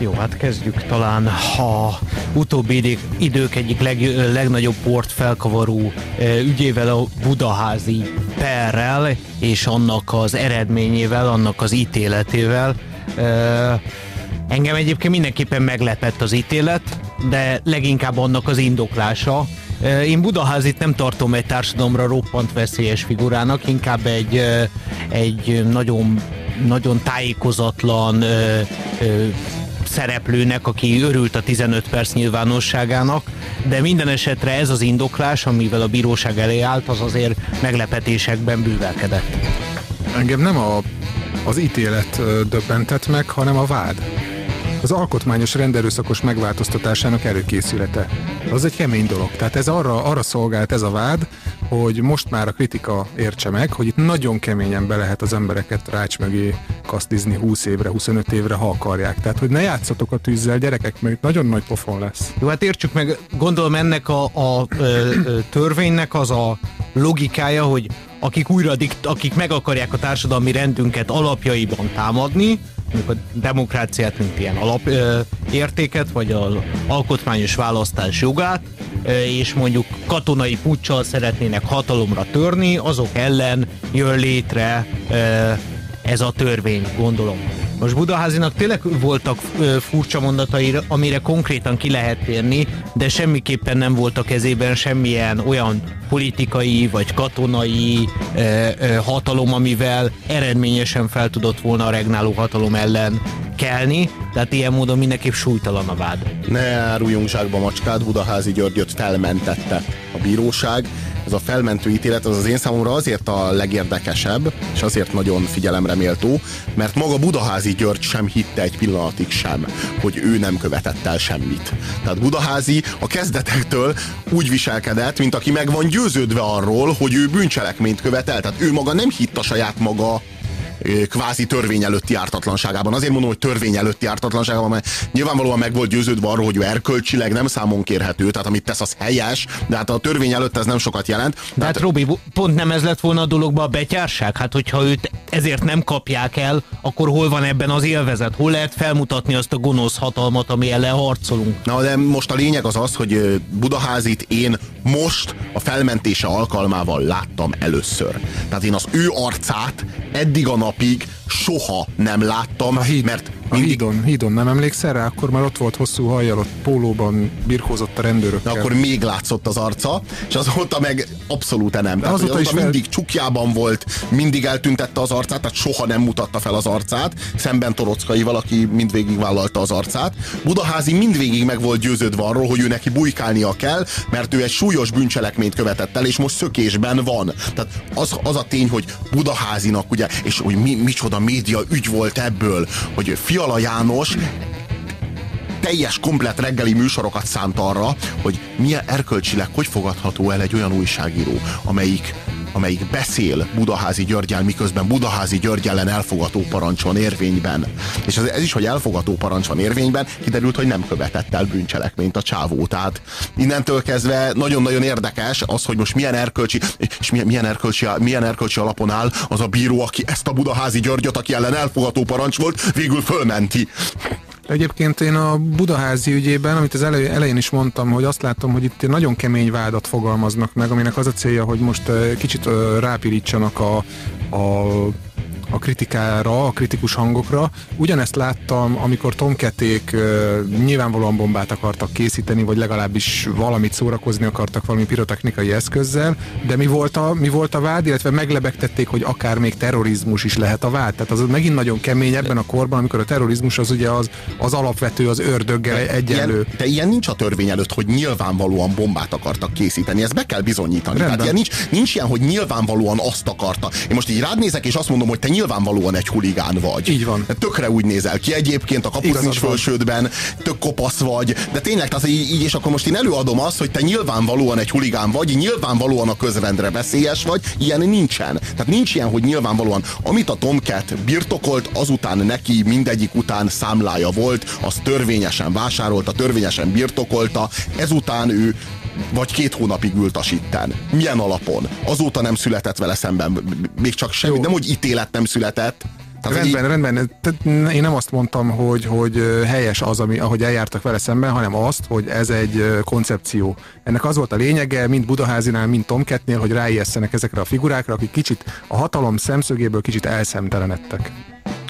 Jó, hát kezdjük talán a utóbbi idők egyik leg, legnagyobb port felkavaró ügyével, a budaházi perrel, és annak az eredményével, annak az ítéletével. Engem egyébként mindenképpen meglepett az ítélet, de leginkább annak az indoklása. Én Budaházit nem tartom egy társadalomra roppant veszélyes figurának, inkább egy, egy nagyon, nagyon tájékozatlan szereplőnek, aki örült a 15 perc nyilvánosságának, de minden esetre ez az indoklás, amivel a bíróság elé állt, az azért meglepetésekben bűvelkedett. Engem nem a, az ítélet döbbentett meg, hanem a vád az alkotmányos renderőszakos megváltoztatásának előkészülete. Az egy kemény dolog. Tehát ez arra, arra szolgált ez a vád, hogy most már a kritika értse meg, hogy itt nagyon keményen be lehet az embereket rács mögé kasztizni 20 évre, 25 évre, ha akarják. Tehát, hogy ne játszatok a tűzzel, gyerekek, mert itt nagyon nagy pofon lesz. Jó, hát értsük meg, gondolom ennek a, a, a, törvénynek az a logikája, hogy akik újra, akik meg akarják a társadalmi rendünket alapjaiban támadni, a demokráciát, mint ilyen alapértéket, vagy az alkotmányos választás jogát, és mondjuk katonai puccsal szeretnének hatalomra törni, azok ellen jön létre ez a törvény, gondolom. Most Budaházinak tényleg voltak furcsa mondatai, amire konkrétan ki lehet térni, de semmiképpen nem volt a kezében semmilyen olyan politikai vagy katonai ö, ö, hatalom, amivel eredményesen fel tudott volna a regnáló hatalom ellen kelni, tehát ilyen módon mindenképp súlytalan a vád. Ne áruljunk zsákba macskát, Budaházi Györgyöt felmentette a bíróság, ez a felmentő ítélet az az én számomra azért a legérdekesebb, és azért nagyon figyelemre méltó, mert maga Budaházi György sem hitte egy pillanatig sem, hogy ő nem követett el semmit. Tehát Budaházi a kezdetektől úgy viselkedett, mint aki meg van győződve arról, hogy ő bűncselekményt követel. Tehát ő maga nem hitt a saját maga kvázi törvény előtti ártatlanságában. Azért mondom, hogy törvény előtti ártatlanságában, mert nyilvánvalóan meg volt győződve arról, hogy ő erkölcsileg nem számon kérhető, tehát amit tesz, az helyes, de hát a törvény előtt ez nem sokat jelent. De hát, hát Robi, pont nem ez lett volna a dologban a betyárság? Hát hogyha őt ezért nem kapják el, akkor hol van ebben az élvezet? Hol lehet felmutatni azt a gonosz hatalmat, ami ellen harcolunk? Na, de most a lényeg az az, hogy Budaházit én most a felmentése alkalmával láttam először. Tehát én az ő arcát eddig a napig soha nem láttam, a híd, mert a mindig... hídon, hídon, nem emlékszel rá? Akkor már ott volt hosszú hajjal, ott pólóban birkózott a rendőrökkel. akkor még látszott az arca, és azóta meg abszolút nem. Tehát, azóta, azóta is mindig fel... csukjában volt, mindig eltüntette az arcát, tehát soha nem mutatta fel az arcát, szemben Toroczkai valaki mindvégig vállalta az arcát. Budaházi mindvégig meg volt győződve arról, hogy ő neki bujkálnia kell, mert ő egy súlyos bűncselekményt követett el, és most szökésben van. Tehát az, az a tény, hogy Budaházinak, ugye, és hogy mi, micsoda média ügy volt ebből, hogy Fiala János teljes, komplet reggeli műsorokat szánt arra, hogy milyen erkölcsileg hogy fogadható el egy olyan újságíró, amelyik amelyik beszél Budaházi Györgyel, miközben Budaházi György ellen elfogató parancs van érvényben. És ez, ez is, hogy elfogató parancs van érvényben, kiderült, hogy nem követett el bűncselekményt a csávó. Tehát innentől kezdve nagyon-nagyon érdekes az, hogy most milyen erkölcsi, és milyen, milyen, erkölcsi, milyen erkölcsi alapon áll az a bíró, aki ezt a Budaházi Györgyöt, aki ellen elfogató parancs volt, végül fölmenti. Egyébként én a Budaházi ügyében, amit az elején is mondtam, hogy azt látom, hogy itt nagyon kemény vádat fogalmaznak meg, aminek az a célja, hogy most kicsit rápirítsanak a, a a kritikára, a kritikus hangokra. Ugyanezt láttam, amikor tomketék nyilvánvalóan bombát akartak készíteni, vagy legalábbis valamit szórakozni akartak valami pirotechnikai eszközzel, de mi volt a, mi volt a vád, illetve meglebegtették, hogy akár még terrorizmus is lehet a vád. Tehát az megint nagyon kemény ebben a korban, amikor a terrorizmus az ugye az, az alapvető, az ördöggel de egyenlő. Ilyen, de ilyen nincs a törvény előtt, hogy nyilvánvalóan bombát akartak készíteni. Ezt be kell bizonyítani. Rendben. Tehát ilyen nincs, nincs ilyen, hogy nyilvánvalóan azt akarta. Én most így rád nézek, és azt mondom, hogy te nyilvánvalóan egy huligán vagy. Így van. Tökre úgy nézel ki egyébként, a is fölsődben, tök kopasz vagy, de tényleg, tehát így, így, és akkor most én előadom azt, hogy te nyilvánvalóan egy huligán vagy, nyilvánvalóan a közrendre veszélyes vagy, ilyen nincsen. Tehát nincs ilyen, hogy nyilvánvalóan, amit a Tomcat birtokolt, azután neki mindegyik után számlája volt, az törvényesen vásárolta, törvényesen birtokolta, ezután ő vagy két hónapig ült a sitten. Milyen alapon? Azóta nem született vele szemben, még csak semmi, Jó. nem hogy ítélet nem született, Tehát rendben, így... rendben. Én nem azt mondtam, hogy, hogy helyes az, ami, ahogy eljártak vele szemben, hanem azt, hogy ez egy koncepció. Ennek az volt a lényege, mind Budaházinál, mind Tomketnél, hogy ráijesszenek ezekre a figurákra, akik kicsit a hatalom szemszögéből kicsit elszemtelenedtek.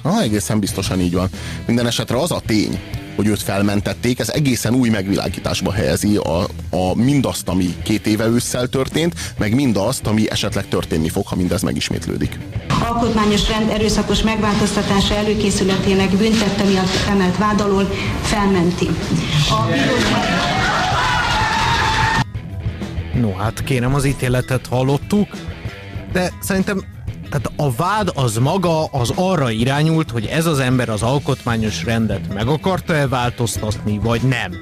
Ah, egészen biztosan így van. Minden esetre az a tény, hogy őt felmentették, ez egészen új megvilágításba helyezi a, a mindazt, ami két éve ősszel történt, meg mindazt, ami esetleg történni fog, ha mindez megismétlődik. Alkotmányos rend erőszakos megváltoztatása előkészületének büntette miatt emelt vád alól felmenti. A No hát kérem, az ítéletet hallottuk, de szerintem tehát a vád az maga az arra irányult, hogy ez az ember az alkotmányos rendet meg akarta-e változtatni, vagy nem.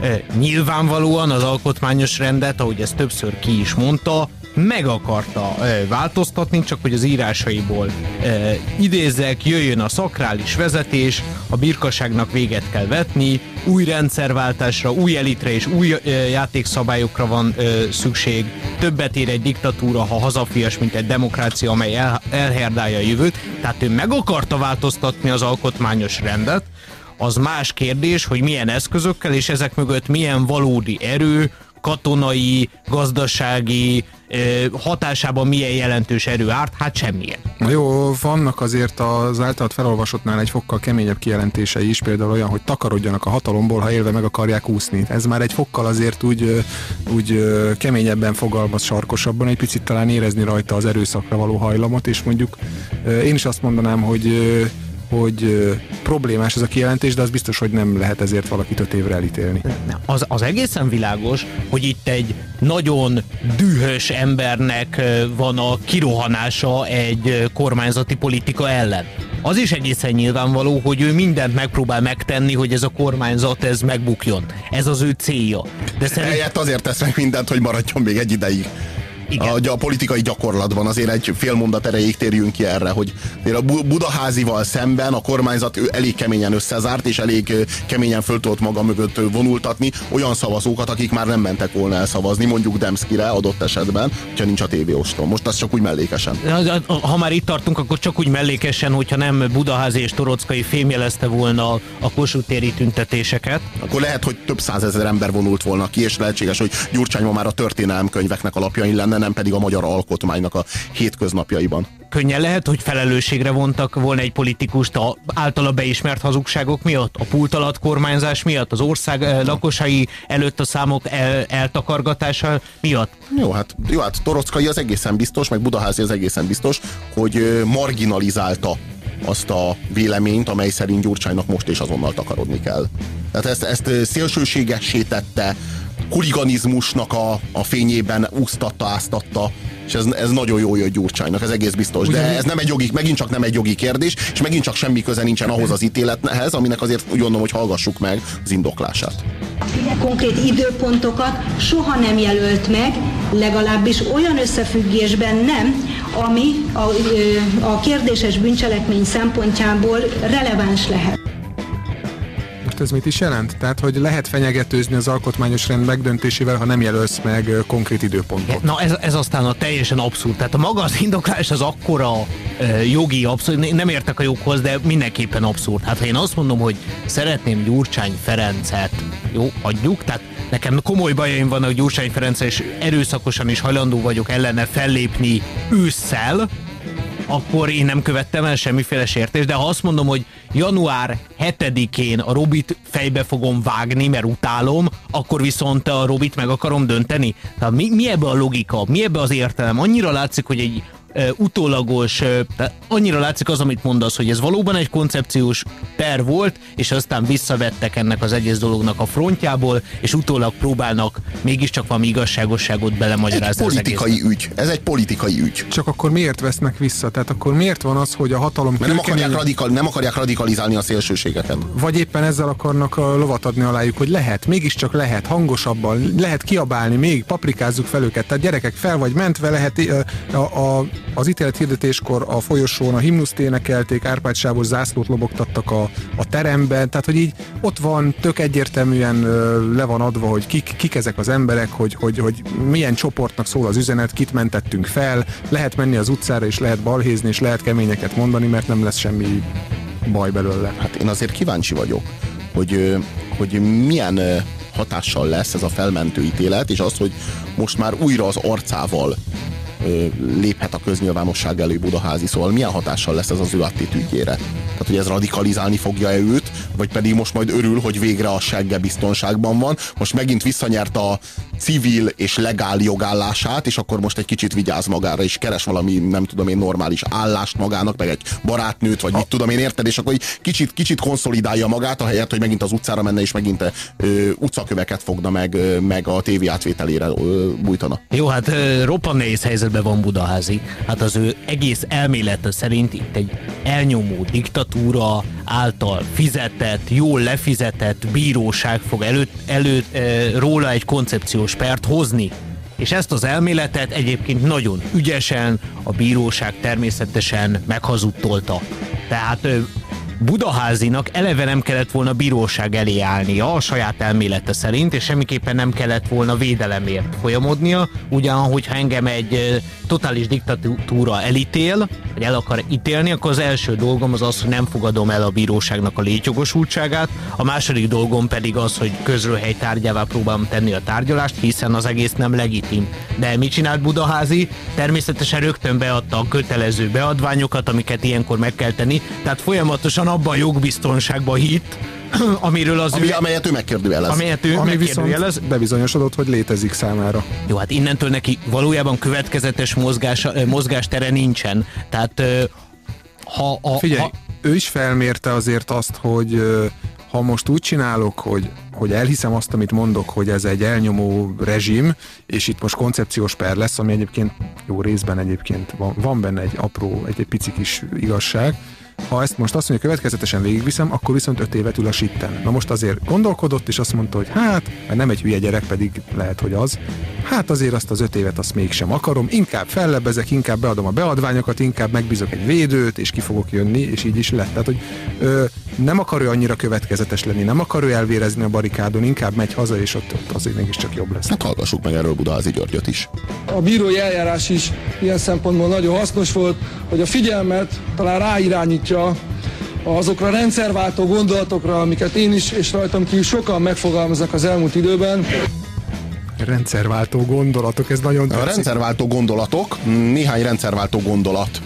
E, nyilvánvalóan az alkotmányos rendet, ahogy ezt többször ki is mondta, meg akarta e, változtatni, csak hogy az írásaiból e, idézek, jöjjön a szakrális vezetés, a birkaságnak véget kell vetni, új rendszerváltásra, új elitre és új e, játékszabályokra van e, szükség. Többet ér egy diktatúra, ha hazafias, mint egy demokrácia, amely el, elherdálja a jövőt. Tehát ő meg akarta változtatni az alkotmányos rendet, az más kérdés, hogy milyen eszközökkel, és ezek mögött milyen valódi erő, katonai, gazdasági hatásában milyen jelentős erő árt? Hát semmilyen. Na jó, vannak azért az általad felolvasottnál egy fokkal keményebb kijelentései is, például olyan, hogy takarodjanak a hatalomból, ha élve meg akarják úszni. Ez már egy fokkal azért úgy, úgy keményebben fogalmaz sarkosabban, egy picit talán érezni rajta az erőszakra való hajlamot, és mondjuk én is azt mondanám, hogy hogy problémás ez a kijelentés, de az biztos, hogy nem lehet ezért valakit öt évre elítélni. Az, az egészen világos, hogy itt egy nagyon dühös embernek van a kirohanása egy kormányzati politika ellen. Az is egészen nyilvánvaló, hogy ő mindent megpróbál megtenni, hogy ez a kormányzat ez megbukjon. Ez az ő célja. De szerint... Helyett azért tesz meg mindent, hogy maradjon még egy ideig. Igen. A, a politikai gyakorlatban azért egy fél mondat erejéig térjünk ki erre, hogy a Budaházival szemben a kormányzat elég keményen összezárt, és elég keményen föl tudott maga mögött vonultatni olyan szavazókat, akik már nem mentek volna el szavazni, mondjuk Demszkire adott esetben, hogyha nincs a ostrom. Most az csak úgy mellékesen. Ha már itt tartunk, akkor csak úgy mellékesen, hogyha nem Budaházi és Torockai fémjelezte volna a Kossuth téri tüntetéseket. Akkor lehet, hogy több százezer ember vonult volna ki, és lehetséges, hogy Gyurcsány ma már a történelmkönyveknek alapjain lenne lenne, nem pedig a magyar alkotmánynak a hétköznapjaiban. Könnyen lehet, hogy felelősségre vontak volna egy politikust a általa beismert hazugságok miatt, a pult alatt kormányzás miatt, az ország eh, lakosai előtt a számok el, eltakargatása miatt. Jó, hát, jó, hát Torockai az egészen biztos, meg Budaházi az egészen biztos, hogy marginalizálta azt a véleményt, amely szerint Gyurcsánynak most és azonnal takarodni kell. Tehát ezt, ezt szélsőségessé tette, huliganizmusnak a, a fényében úsztatta, áztatta, és ez, ez nagyon jó jött Gyurcsánynak, ez egész biztos. De ez nem egy jogi, megint csak nem egy jogi kérdés, és megint csak semmi köze nincsen ahhoz az ítélethez, aminek azért úgy gondolom, hogy hallgassuk meg az indoklását. Konkrét időpontokat soha nem jelölt meg, legalábbis olyan összefüggésben nem, ami a, a kérdéses bűncselekmény szempontjából releváns lehet most ez mit is jelent? Tehát, hogy lehet fenyegetőzni az alkotmányos rend megdöntésével, ha nem jelölsz meg konkrét időpontot. Na ez, ez aztán a teljesen abszurd. Tehát a maga az indoklás az akkora uh, jogi abszurd, nem értek a joghoz, de mindenképpen abszurd. Hát ha én azt mondom, hogy szeretném Gyurcsány Ferencet, jó, adjuk, tehát nekem komoly bajaim vannak Gyurcsány Ferenc, és erőszakosan is hajlandó vagyok ellene fellépni ősszel, akkor én nem követtem el semmiféle sértést, de ha azt mondom, hogy január 7-én a Robit fejbe fogom vágni, mert utálom, akkor viszont a Robit meg akarom dönteni. Tehát mi, mi ebbe a logika, mi ebbe az értelem? Annyira látszik, hogy egy utólagos, tehát annyira látszik az, amit mondasz, hogy ez valóban egy koncepciós per volt, és aztán visszavettek ennek az egész dolognak a frontjából, és utólag próbálnak mégiscsak valami igazságosságot belemagyarázni. Egy politikai ügy. Ez egy politikai ügy. Csak akkor miért vesznek vissza? Tehát akkor miért van az, hogy a hatalom... Mert nem akarják, radikal, nem akarják radikalizálni a szélsőségeket. Vagy éppen ezzel akarnak a lovat adni alájuk, hogy lehet, mégiscsak lehet, hangosabban, lehet kiabálni, még paprikázzuk fel őket. Tehát gyerekek fel vagy mentve lehet a, a, a az ítélet hirdetéskor a folyosón a himnuszt énekelték, Árpád sávos zászlót lobogtattak a, a teremben, tehát hogy így ott van, tök egyértelműen le van adva, hogy kik, kik ezek az emberek, hogy, hogy, hogy milyen csoportnak szól az üzenet, kit mentettünk fel, lehet menni az utcára, és lehet balhézni, és lehet keményeket mondani, mert nem lesz semmi baj belőle. Hát én azért kíváncsi vagyok, hogy, hogy milyen hatással lesz ez a felmentő ítélet, és az, hogy most már újra az arcával léphet a köznyilvánosság elé Budaházi, szóval milyen hatással lesz ez az ő attitűdjére? Tehát, hogy ez radikalizálni fogja-e őt, vagy pedig most majd örül, hogy végre a segge biztonságban van. Most megint visszanyert a civil és legál jogállását, és akkor most egy kicsit vigyáz magára, és keres valami, nem tudom én, normális állást magának, meg egy barátnőt, vagy mit tudom én, érted, és akkor egy kicsit, kicsit konszolidálja magát, ahelyett, hogy megint az utcára menne, és megint ö, utcaköveket fogna meg, ö, meg a tévé átvételére ö, bújtana. Jó, hát ö, roppan nehéz helyzetben van Budaházi. Hát az ő egész elmélete szerint itt egy elnyomó diktatúra által fizetett, jól lefizetett bíróság fog előtt, előtt róla egy koncepciós pert hozni. És ezt az elméletet egyébként nagyon ügyesen a bíróság természetesen meghazudtolta. Tehát Budaházinak eleve nem kellett volna bíróság elé állnia a saját elmélete szerint, és semmiképpen nem kellett volna védelemért folyamodnia, ugyan, hogyha engem egy totális diktatúra elítél, vagy el akar ítélni, akkor az első dolgom az az, hogy nem fogadom el a bíróságnak a létjogosultságát, a második dolgom pedig az, hogy közrőhely tárgyává próbálom tenni a tárgyalást, hiszen az egész nem legitim. De mit csinált Budaházi? Természetesen rögtön beadta a kötelező beadványokat, amiket ilyenkor meg kell tenni, tehát folyamatosan abban a jogbiztonságban hit, amiről az Ami, ő, amelyet ő megkérdőjelez. Amelyet ő Ami viszont bebizonyosodott, hogy létezik számára. Jó, hát innentől neki valójában következetes mozgás, mozgástere nincsen. Tehát ha... A, Figyelj, ha... ő is felmérte azért azt, hogy ha most úgy csinálok, hogy, hogy elhiszem azt, amit mondok, hogy ez egy elnyomó rezsim, és itt most koncepciós per lesz, ami egyébként jó részben egyébként van, van benne egy apró, egy, egy pici kis igazság, ha ezt most azt mondja, következetesen végigviszem, akkor viszont öt évet ül a sitten. Na most azért gondolkodott, és azt mondta, hogy hát, mert nem egy hülye gyerek, pedig lehet, hogy az. Hát azért azt az öt évet azt mégsem akarom, inkább fellebezek, inkább beadom a beadványokat, inkább megbízok egy védőt, és ki fogok jönni, és így is lett. Tehát, hogy ö, nem akar ő annyira következetes lenni, nem akar ő elvérezni a barikádon, inkább megy haza, és ott, ott azért mégiscsak jobb lesz. Hát hallgassuk meg erről Budaházi Györgyöt is. A bírói eljárás is ilyen szempontból nagyon hasznos volt, hogy a figyelmet talán ráirányítja azokra a rendszerváltó gondolatokra, amiket én is és rajtam kívül sokan megfogalmaznak az elmúlt időben. Rendszerváltó gondolatok, ez nagyon tetszik. A rendszerváltó gondolatok, néhány rendszerváltó gondolat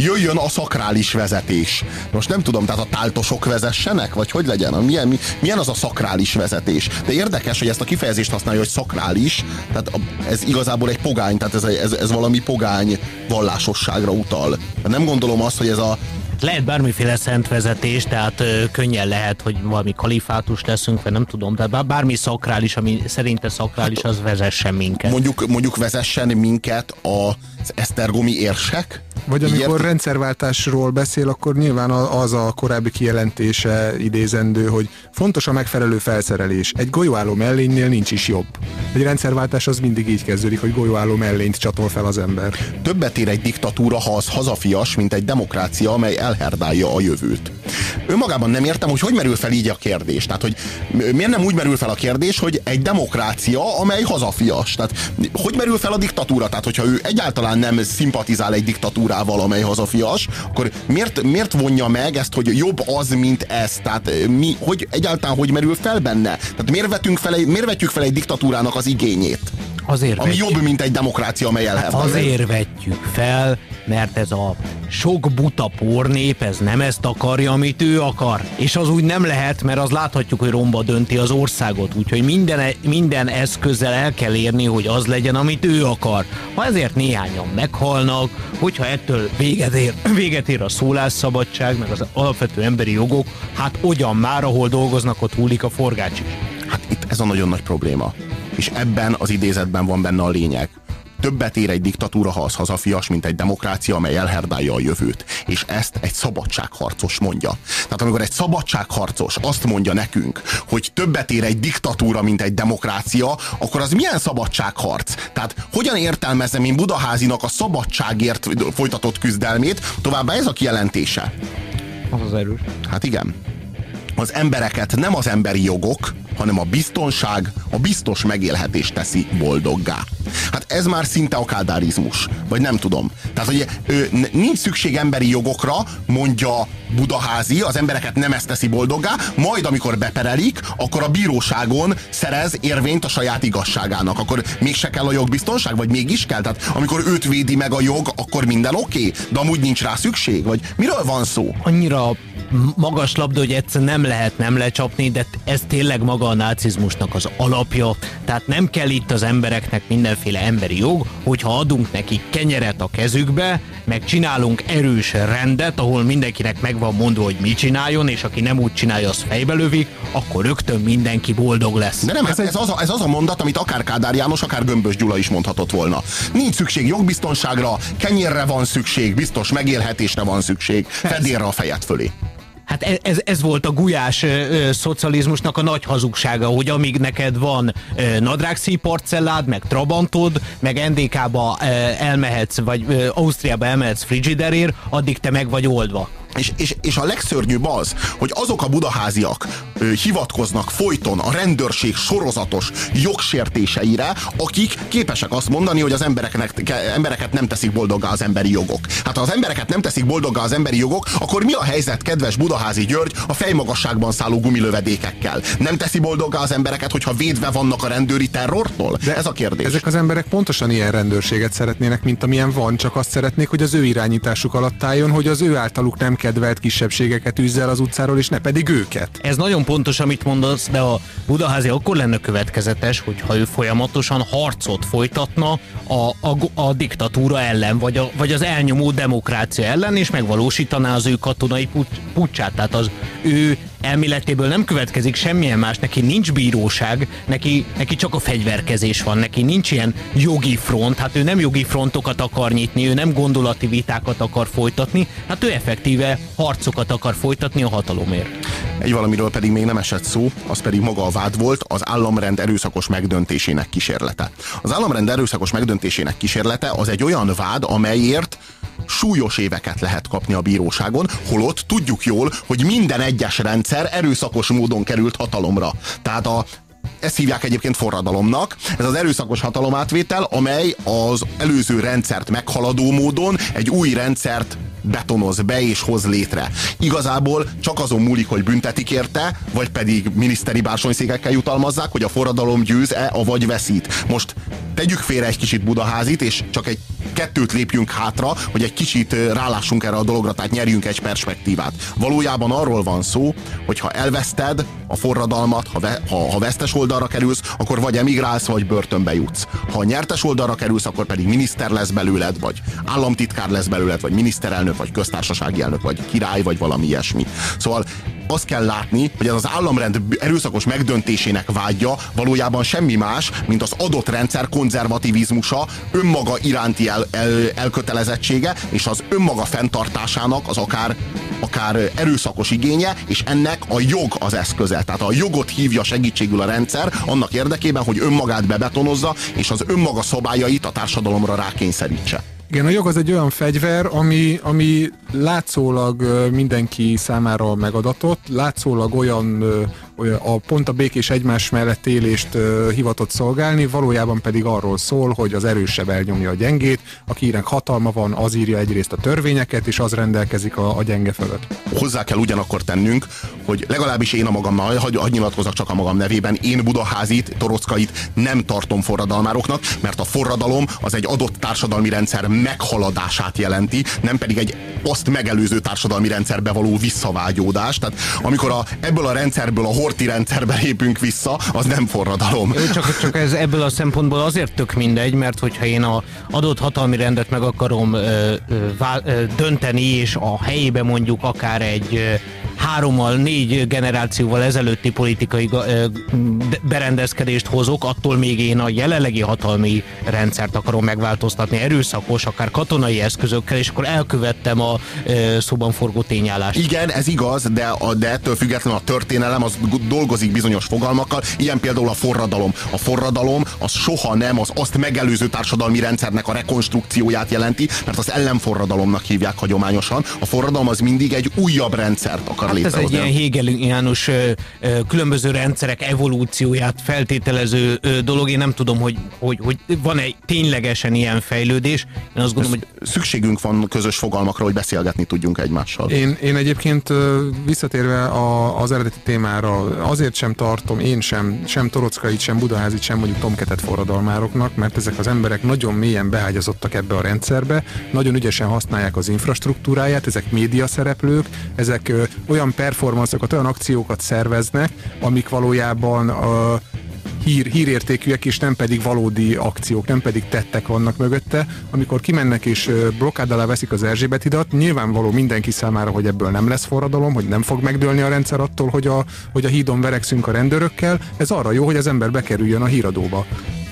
jöjjön a szakrális vezetés. Most nem tudom, tehát a táltosok vezessenek, vagy hogy legyen? Milyen, milyen az a szakrális vezetés? De érdekes, hogy ezt a kifejezést használja, hogy szakrális, tehát ez igazából egy pogány, tehát ez, ez, ez valami pogány vallásosságra utal. Nem gondolom azt, hogy ez a lehet bármiféle szentvezetés, tehát ö, könnyen lehet, hogy valami kalifátus leszünk, vagy nem tudom, de bármi szakrális, ami szerinte szakrális, az vezessen minket. Mondjuk, mondjuk vezessen minket az esztergomi érsek? Vagy amikor Ilyet? rendszerváltásról beszél, akkor nyilván az a korábbi kijelentése idézendő, hogy fontos a megfelelő felszerelés. Egy golyóálló mellénynél nincs is jobb. Egy rendszerváltás az mindig így kezdődik, hogy golyóálló mellényt csatol fel az ember. Többet ér egy diktatúra, ha az hazafias, mint egy demokrácia, amely elherdálja a jövőt. Önmagában nem értem, hogy hogy merül fel így a kérdés. Tehát, hogy miért nem úgy merül fel a kérdés, hogy egy demokrácia, amely hazafias. Tehát, hogy merül fel a diktatúra? Tehát, hogyha ő egyáltalán nem szimpatizál egy diktatúrával, amely hazafias, akkor miért, miért vonja meg ezt, hogy jobb az, mint ez? Tehát, mi, hogy egyáltalán hogy merül fel benne? Tehát miért, vetünk fel egy, miért vetjük fel egy diktatúrának az igényét? Azért ami vetjük. jobb, mint egy demokrácia, amely elherdel. Hát azért vetjük fel, mert ez a sok buta pornép, ez nem ezt akarja, amit ő akar. És az úgy nem lehet, mert az láthatjuk, hogy romba dönti az országot. Úgyhogy minden, minden eszközzel el kell érni, hogy az legyen, amit ő akar. Ha ezért néhányan meghalnak, hogyha ettől véget ér, véget ér a szólásszabadság, meg az alapvető emberi jogok, hát ugyan már, ahol dolgoznak, ott hullik a forgács is. Hát itt ez a nagyon nagy probléma. És ebben az idézetben van benne a lényeg többet ér egy diktatúra, ha az hazafias, mint egy demokrácia, amely elherdálja a jövőt. És ezt egy szabadságharcos mondja. Tehát amikor egy szabadságharcos azt mondja nekünk, hogy többet ér egy diktatúra, mint egy demokrácia, akkor az milyen szabadságharc? Tehát hogyan értelmezem én Budaházinak a szabadságért folytatott küzdelmét? Továbbá ez a kijelentése. Az az erős. Hát igen az embereket nem az emberi jogok, hanem a biztonság, a biztos megélhetés teszi boldoggá. Hát ez már szinte a kádárizmus, vagy nem tudom. Tehát, hogy ő, nincs szükség emberi jogokra, mondja Budaházi, az embereket nem ezt teszi boldoggá, majd amikor beperelik, akkor a bíróságon szerez érvényt a saját igazságának. Akkor mégse kell a jogbiztonság, vagy mégis kell? Tehát amikor őt védi meg a jog, akkor minden oké, okay, de amúgy nincs rá szükség? Vagy miről van szó? Annyira magas labda, hogy egyszer nem lehet nem lecsapni, de ez tényleg maga a nácizmusnak az alapja. Tehát nem kell itt az embereknek mindenféle emberi jog, hogyha adunk neki kenyeret a kezükbe, meg csinálunk erős rendet, ahol mindenkinek meg van mondva, hogy mit csináljon, és aki nem úgy csinálja, az fejbe lövik, akkor rögtön mindenki boldog lesz. De nem, ez, ez, az, a, ez az a mondat, amit akár Kádár János, akár Gömbös Gyula is mondhatott volna. Nincs szükség jogbiztonságra, kenyérre van szükség, biztos megélhetésre van szükség, fedélre a fejed fölé. Hát e- ez, ez volt a gulyás ö, szocializmusnak a nagy hazugsága, hogy amíg neked van ö, nadrágszi parcellád, meg Trabantod, meg NDK-ba ö, elmehetsz, vagy ö, Ausztriába elmehetsz frigiderér, addig te meg vagy oldva. És, és, és a legszörnyűbb az, hogy azok a budaháziak ö, hivatkoznak folyton a rendőrség sorozatos jogsértéseire, akik képesek azt mondani, hogy az embereknek, ke, embereket nem teszik boldoggá az emberi jogok. Hát ha az embereket nem teszik boldoggá az emberi jogok, akkor mi a helyzet, kedves Budaházi György, a fejmagasságban szálló gumilövedékekkel? Nem teszi boldoggá az embereket, hogyha védve vannak a rendőri terrortól? De ez a kérdés. Ezek az emberek pontosan ilyen rendőrséget szeretnének, mint amilyen van, csak azt szeretnék, hogy az ő irányításuk alatt álljon, hogy az ő általuk nem kedvelt kisebbségeket üzzel az utcáról, és ne pedig őket. Ez nagyon pontos, amit mondasz, de a Budaházi akkor lenne következetes, hogyha ő folyamatosan harcot folytatna a, a, a diktatúra ellen, vagy, a, vagy az elnyomó demokrácia ellen, és megvalósítaná az ő katonai pucsát. Tehát az ő elméletéből nem következik semmilyen más, neki nincs bíróság, neki, neki csak a fegyverkezés van, neki nincs ilyen jogi front, hát ő nem jogi frontokat akar nyitni, ő nem gondolati vitákat akar folytatni, hát ő effektíve harcokat akar folytatni a hatalomért. Egy valamiről pedig még nem esett szó, az pedig maga a vád volt, az államrend erőszakos megdöntésének kísérlete. Az államrend erőszakos megdöntésének kísérlete az egy olyan vád, amelyért súlyos éveket lehet kapni a bíróságon, holott tudjuk jól, hogy minden egyes rendszer erőszakos módon került hatalomra. Tehát a ezt hívják egyébként forradalomnak. Ez az erőszakos hatalomátvétel, amely az előző rendszert meghaladó módon egy új rendszert betonoz be és hoz létre. Igazából csak azon múlik, hogy büntetik érte, vagy pedig miniszteri bársonyszékekkel jutalmazzák, hogy a forradalom győz-e, vagy veszít. Most tegyük félre egy kicsit Budaházit, és csak egy kettőt lépjünk hátra, hogy egy kicsit rálássunk erre a dologra, tehát nyerjünk egy perspektívát. Valójában arról van szó, hogy ha elveszted a forradalmat, ha, ve, ha, ha vesztes oldalra kerülsz, akkor vagy emigrálsz, vagy börtönbe jutsz. Ha a nyertes oldalra kerülsz, akkor pedig miniszter lesz belőled, vagy államtitkár lesz belőled, vagy miniszterelnök, vagy köztársasági elnök, vagy király, vagy valami ilyesmi. Szóval azt kell látni, hogy ez az államrend erőszakos megdöntésének vágya valójában semmi más, mint az adott rendszer konzervativizmusa, önmaga iránti el, el, elkötelezettsége, és az önmaga fenntartásának az akár, akár erőszakos igénye, és ennek a jog az eszköze. Tehát a jogot hívja segítségül a rendszer annak érdekében, hogy önmagát bebetonozza, és az önmaga szabályait a társadalomra rákényszerítse. Igen, a jog az egy olyan fegyver, ami, ami látszólag mindenki számára megadatott, látszólag olyan a pont a békés egymás mellett élést hivatott szolgálni, valójában pedig arról szól, hogy az erősebb elnyomja a gyengét, akinek hatalma van, az írja egyrészt a törvényeket, és az rendelkezik a, a gyenge fölött. Hozzá kell ugyanakkor tennünk, hogy legalábbis én a magammal, hogy, hogy nyilatkozak csak a magam nevében, én Budaházit, Torockait nem tartom forradalmároknak, mert a forradalom az egy adott társadalmi rendszer meghaladását jelenti, nem pedig egy azt megelőző társadalmi rendszerbe való visszavágyódást. Tehát amikor a, ebből a rendszerből a horti rendszerbe lépünk vissza, az nem forradalom. Jó, csak, csak ez ebből a szempontból azért tök mindegy, mert hogyha én a adott hatalmi rendet meg akarom ö, ö, vál, ö, dönteni, és a helyébe mondjuk akár egy ö, hárommal, négy generációval ezelőtti politikai berendezkedést hozok, attól még én a jelenlegi hatalmi rendszert akarom megváltoztatni erőszakos, akár katonai eszközökkel, és akkor elkövettem a szóban forgó tényállást. Igen, ez igaz, de, a, de ettől függetlenül a történelem az dolgozik bizonyos fogalmakkal, ilyen például a forradalom. A forradalom az soha nem az azt megelőző társadalmi rendszernek a rekonstrukcióját jelenti, mert az ellenforradalomnak hívják hagyományosan. A forradalom az mindig egy újabb rendszert akar hát. Ez egy ilyen hegeliánus különböző rendszerek evolúcióját feltételező dolog. Én nem tudom, hogy, hogy, hogy van-e ténylegesen ilyen fejlődés. Én azt gondolom, hogy szükségünk van közös fogalmakra, hogy beszélgetni tudjunk egymással. Én, én egyébként visszatérve a, az eredeti témára, azért sem tartom én sem, sem Torockait, sem Budaházit, sem mondjuk Tomketet forradalmároknak, mert ezek az emberek nagyon mélyen beágyazottak ebbe a rendszerbe, nagyon ügyesen használják az infrastruktúráját, ezek média szereplők, ezek ö, olyan performanszokat, olyan akciókat szerveznek, amik valójában ö, hír, hírértékűek, és nem pedig valódi akciók, nem pedig tettek vannak mögötte. Amikor kimennek és blokkád alá veszik az Erzsébet hidat, nyilvánvaló mindenki számára, hogy ebből nem lesz forradalom, hogy nem fog megdőlni a rendszer attól, hogy a, hogy a hídon verekszünk a rendőrökkel. Ez arra jó, hogy az ember bekerüljön a híradóba.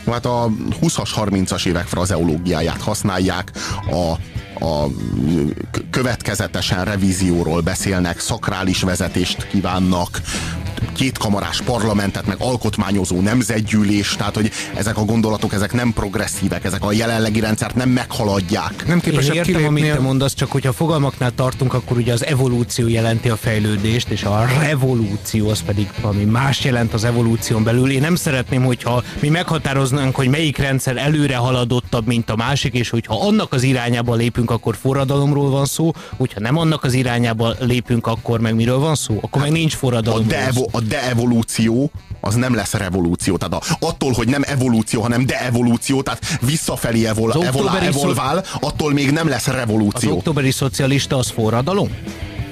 Hát a 20-as, 30-as évek frazeológiáját használják, a a következetesen revízióról beszélnek, szakrális vezetést kívánnak, kétkamarás parlamentet, meg alkotmányozó nemzetgyűlés, tehát hogy ezek a gondolatok, ezek nem progresszívek, ezek a jelenlegi rendszert nem meghaladják. Nem képesek Én értem, amit te mondasz, csak hogyha fogalmaknál tartunk, akkor ugye az evolúció jelenti a fejlődést, és a revolúció az pedig valami más jelent az evolúción belül. Én nem szeretném, hogyha mi meghatároznánk, hogy melyik rendszer előre haladottabb, mint a másik, és hogyha annak az irányába lépünk, akkor forradalomról van szó, hogyha nem annak az irányába lépünk, akkor meg miről van szó? Akkor hát meg nincs forradalom. A, devo, a de-evolúció az nem lesz revolúció. Tehát a, attól, hogy nem evolúció, hanem de-evolúció, tehát visszafelé evol, evolá, evolvál, attól még nem lesz revolúció. Az októberi szocialista az forradalom?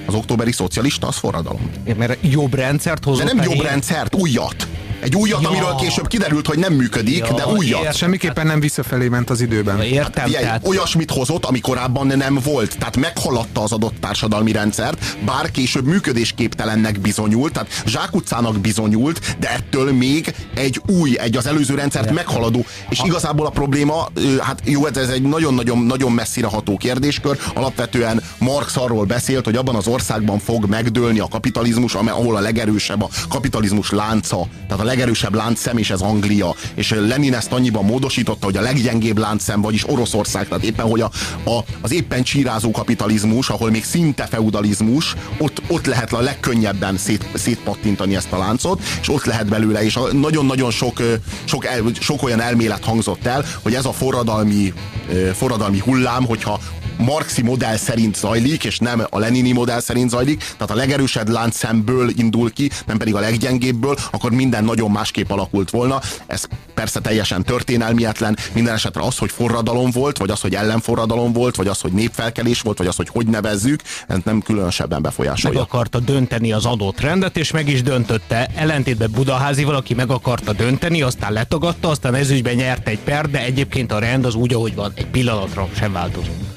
Az októberi szocialista az forradalom. Mert jobb rendszert hozott. De nem jobb rendszert, újat. Egy újat, ja. amiről később kiderült, hogy nem működik, ja, de újat. Ért, semmiképpen nem visszafelé ment az időben. Értem, hát, tehát... Olyasmit hozott, ami korábban nem volt. Tehát meghaladta az adott társadalmi rendszert, bár később működésképtelennek bizonyult, tehát zsákutcának bizonyult, de ettől még egy új, egy az előző rendszert Értem. meghaladó. És a... igazából a probléma, hát jó, ez egy nagyon-nagyon nagyon messzire ható kérdéskör. Alapvetően Marx arról beszélt, hogy abban az országban fog megdőlni a kapitalizmus, ahol a legerősebb a kapitalizmus lánca. Tehát a legerősebb láncszem, és ez Anglia. És Lenin ezt annyiban módosította, hogy a leggyengébb láncszem, vagyis Oroszország, tehát éppen, hogy a, a, az éppen csírázó kapitalizmus, ahol még szinte feudalizmus, ott, ott lehet a legkönnyebben szét, szétpattintani ezt a láncot, és ott lehet belőle, és nagyon-nagyon sok, sok, el, sok olyan elmélet hangzott el, hogy ez a forradalmi, forradalmi hullám, hogyha marxi modell szerint zajlik, és nem a lenini modell szerint zajlik, tehát a legerősebb láncszemből indul ki, nem pedig a leggyengébből, akkor minden nagyon másképp alakult volna. Ez persze teljesen történelmietlen, minden esetre az, hogy forradalom volt, vagy az, hogy ellenforradalom volt, vagy az, hogy népfelkelés volt, vagy az, hogy hogy nevezzük, ez nem különösebben befolyásolja. Meg akarta dönteni az adott rendet, és meg is döntötte. Ellentétben Budaházi valaki meg akarta dönteni, aztán letagadta, aztán ezügyben nyert egy per, de egyébként a rend az úgy, ahogy van, egy pillanatra sem változott.